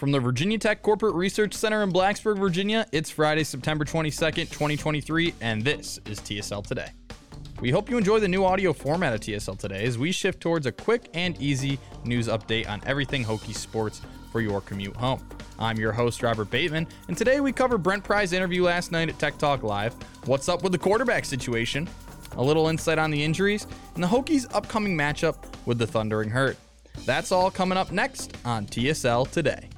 From the Virginia Tech Corporate Research Center in Blacksburg, Virginia, it's Friday, September 22nd, 2023, and this is TSL Today. We hope you enjoy the new audio format of TSL Today as we shift towards a quick and easy news update on everything Hokie sports for your commute home. I'm your host, Robert Bateman, and today we cover Brent Pry's interview last night at Tech Talk Live, what's up with the quarterback situation, a little insight on the injuries, and the Hokies' upcoming matchup with the Thundering Herd. That's all coming up next on TSL Today.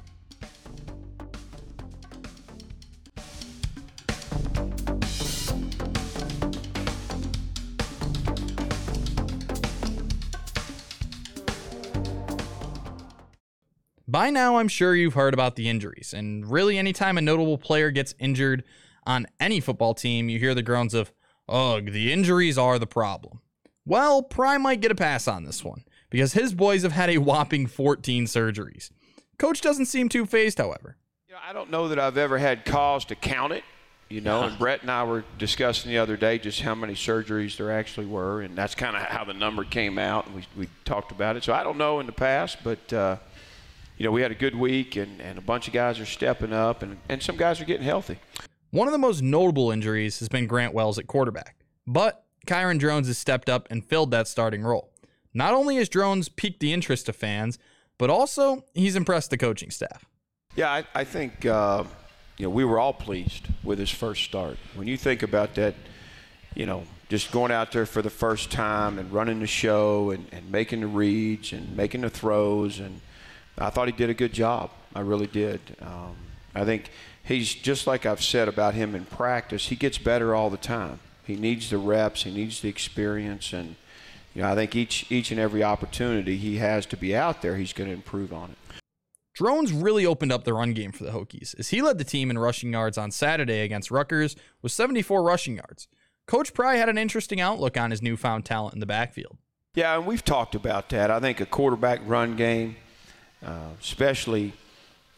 By now, I'm sure you've heard about the injuries, and really, anytime a notable player gets injured on any football team, you hear the groans of, ugh, the injuries are the problem. Well, Pry might get a pass on this one, because his boys have had a whopping 14 surgeries. Coach doesn't seem too phased, however. You know, I don't know that I've ever had cause to count it, you know, and Brett and I were discussing the other day just how many surgeries there actually were, and that's kind of how the number came out, and we, we talked about it. So I don't know in the past, but. Uh, you know, we had a good week, and, and a bunch of guys are stepping up, and, and some guys are getting healthy. One of the most notable injuries has been Grant Wells at quarterback, but Kyron Drones has stepped up and filled that starting role. Not only has Drones piqued the interest of fans, but also he's impressed the coaching staff. Yeah, I, I think uh, you know we were all pleased with his first start. When you think about that, you know, just going out there for the first time and running the show and, and making the reads and making the throws and – I thought he did a good job. I really did. Um, I think he's just like I've said about him in practice. He gets better all the time. He needs the reps. He needs the experience, and you know I think each each and every opportunity he has to be out there, he's going to improve on it. Drones really opened up the run game for the Hokies as he led the team in rushing yards on Saturday against Rutgers with 74 rushing yards. Coach Pry had an interesting outlook on his newfound talent in the backfield. Yeah, and we've talked about that. I think a quarterback run game uh, especially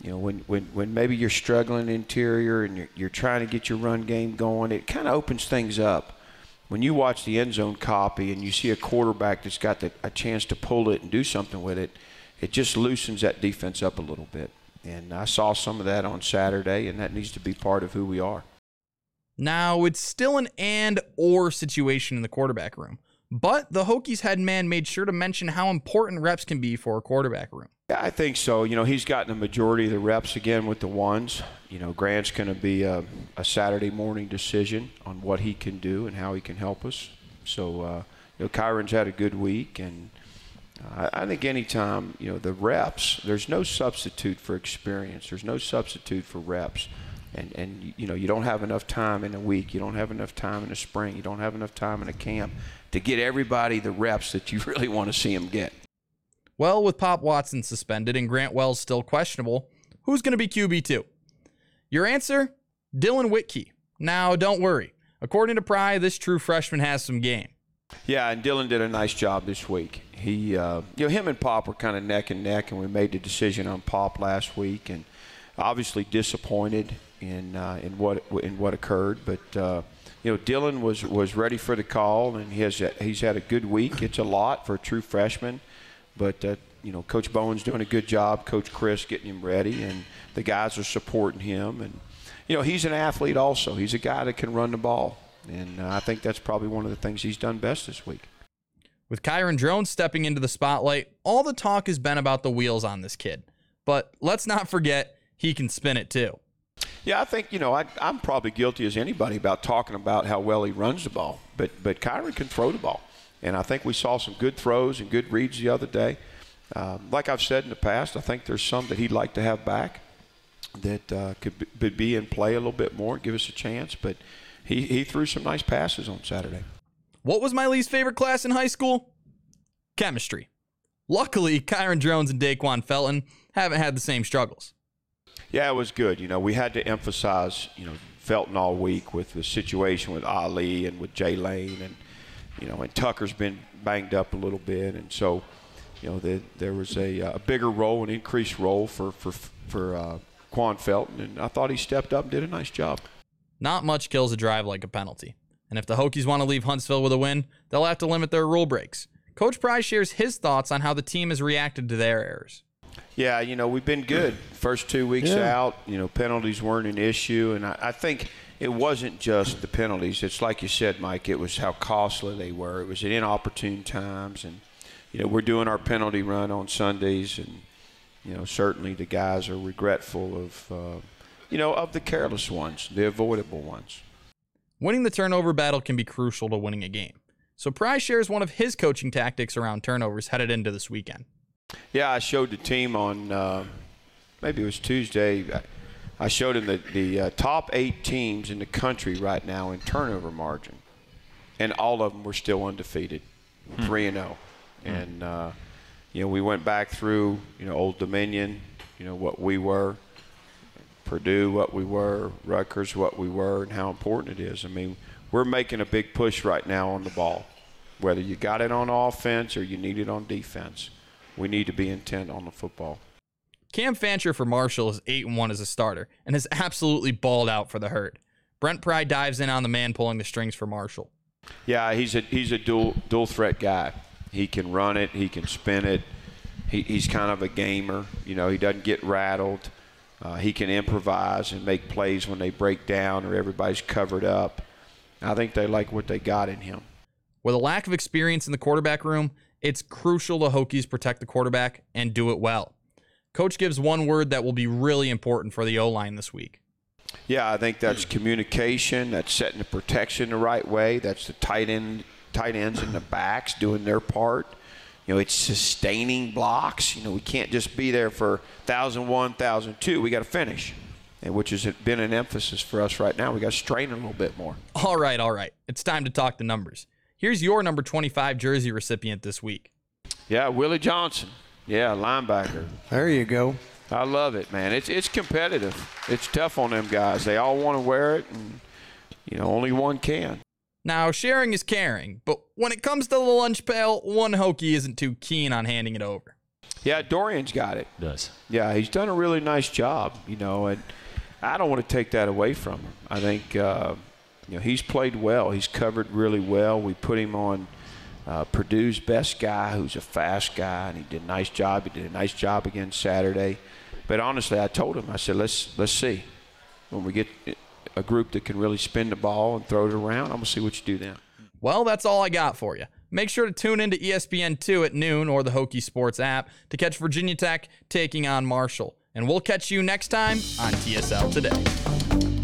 you know when, when, when maybe you're struggling interior and you're, you're trying to get your run game going it kind of opens things up. When you watch the end zone copy and you see a quarterback that's got the, a chance to pull it and do something with it it just loosens that defense up a little bit. And i saw some of that on saturday and that needs to be part of who we are. Now it's still an and or situation in the quarterback room but the Hokies head man made sure to mention how important reps can be for a quarterback room. Yeah, I think so. You know, he's gotten the majority of the reps again with the ones. You know, Grant's going to be a, a, Saturday morning decision on what he can do and how he can help us. So, uh, you know, Kyron's had a good week, and uh, I think anytime, you know, the reps, there's no substitute for experience. There's no substitute for reps. And, and you know, you don't have enough time in a week. You don't have enough time in a spring. You don't have enough time in a camp to get everybody the reps that you really want to see them get. Well, with Pop Watson suspended and Grant Wells still questionable, who's going to be QB2? Your answer? Dylan Wittke. Now, don't worry. According to Pry, this true freshman has some game. Yeah, and Dylan did a nice job this week. He, uh, you know, him and Pop were kind of neck and neck, and we made the decision on Pop last week, and obviously disappointed in uh, in what in what occurred, but uh, you know, Dylan was was ready for the call, and he has he's had a good week. It's a lot for a true freshman, but uh, you know, Coach Bowen's doing a good job. Coach Chris getting him ready, and the guys are supporting him. And you know, he's an athlete also. He's a guy that can run the ball, and uh, I think that's probably one of the things he's done best this week. With Kyron Drones stepping into the spotlight, all the talk has been about the wheels on this kid. But let's not forget he can spin it too. Yeah, I think you know I, am probably guilty as anybody about talking about how well he runs the ball, but but Kyron can throw the ball, and I think we saw some good throws and good reads the other day. Um, like I've said in the past, I think there's some that he'd like to have back that uh, could be, be in play a little bit more, give us a chance. But he he threw some nice passes on Saturday. What was my least favorite class in high school? Chemistry. Luckily, Kyron Drones and Daquan Felton haven't had the same struggles. Yeah, it was good. You know, we had to emphasize, you know, Felton all week with the situation with Ali and with Jaylin Lane, and you know, and Tucker's been banged up a little bit, and so, you know, the, there was a, a bigger role, an increased role for for for uh, Quan Felton, and I thought he stepped up and did a nice job. Not much kills a drive like a penalty, and if the Hokies want to leave Huntington with a win, they'll have to limit their rule breaks. Coach Pry shares his thoughts on how the team has reacted to their errors. Yeah, you know, we've been good. First two weeks yeah. out, you know, penalties weren't an issue. And I, I, think it wasn't just the penalties. It's like you said, Mike, it was how costly they were. It was at inopportune times. And, you know, we're doing our penalty run on Sundays. And, you know, certainly the guys are regretful of, uh, you know, of the careless ones, the avoidable ones. Winning the turnover battle can be crucial to winning a game. So Pry shares one of his coaching tactics around turnovers headed into this weekend. Yeah, I showed the team on uh, maybe it was Tuesday. I showed them the, the uh, top eight teams in the country right now in turnover margin, and all of them were still undefeated, hmm. three and zero. Oh. Hmm. And uh, you know, we went back through you know Old Dominion, you know what we were, Purdue what we were, Rutgers what we were, and how important it is. I mean, we're making a big push right now on the ball, whether you got it on offense or you need it on defense we need to be intent on the football. Cam Fancher for Marshall is 8 and 1 as a starter and has absolutely balled out for the Herd. Brent Pry dives in on the man pulling the strings for Marshall. Yeah, he's a he's a dual dual threat guy. He can run it, he can spin it. He, he's kind of a gamer. You know, he doesn't get rattled. Uh, he can improvise and make plays when they break down or everybody's covered up. I think they like what they got in him. With a lack of experience in the quarterback room, it's crucial the Hokies protect the quarterback and do it well. Coach gives one word that will be really important for the O line this week. Yeah, I think that's communication. That's setting the protection the right way. That's the tight end, tight ends and the backs doing their part. You know, it's sustaining blocks. You know, we can't just be there for thousand one, thousand two. We got to finish, and which has been an emphasis for us right now. We got to strain a little bit more. All right, all right. It's time to talk the numbers. Here's your number 25 jersey recipient this week. Yeah, Willie Johnson. Yeah, linebacker. There you go. I love it, man. It's it's competitive. It's tough on them guys. They all want to wear it, and you know only one can. Now, sharing is caring, but when it comes to the lunch pail, one Hokie isn't too keen on handing it over. Yeah, Dorian's got it. Does. Yeah, he's done a really nice job, you know, and I don't want to take that away from him. I think uh, you know, he's played well. He's covered really well. We put him on uh, Purdue's best guy, who's a fast guy, and he did a nice job. He did a nice job again Saturday. But honestly, I told him, I said, let's let's see when we get a group that can really spin the ball and throw it around. I'm gonna see what you do then. Well, that's all I got for you. Make sure to tune into ESPN2 at noon or the Hokie Sports app to catch Virginia Tech taking on Marshall. And we'll catch you next time on TSL Today.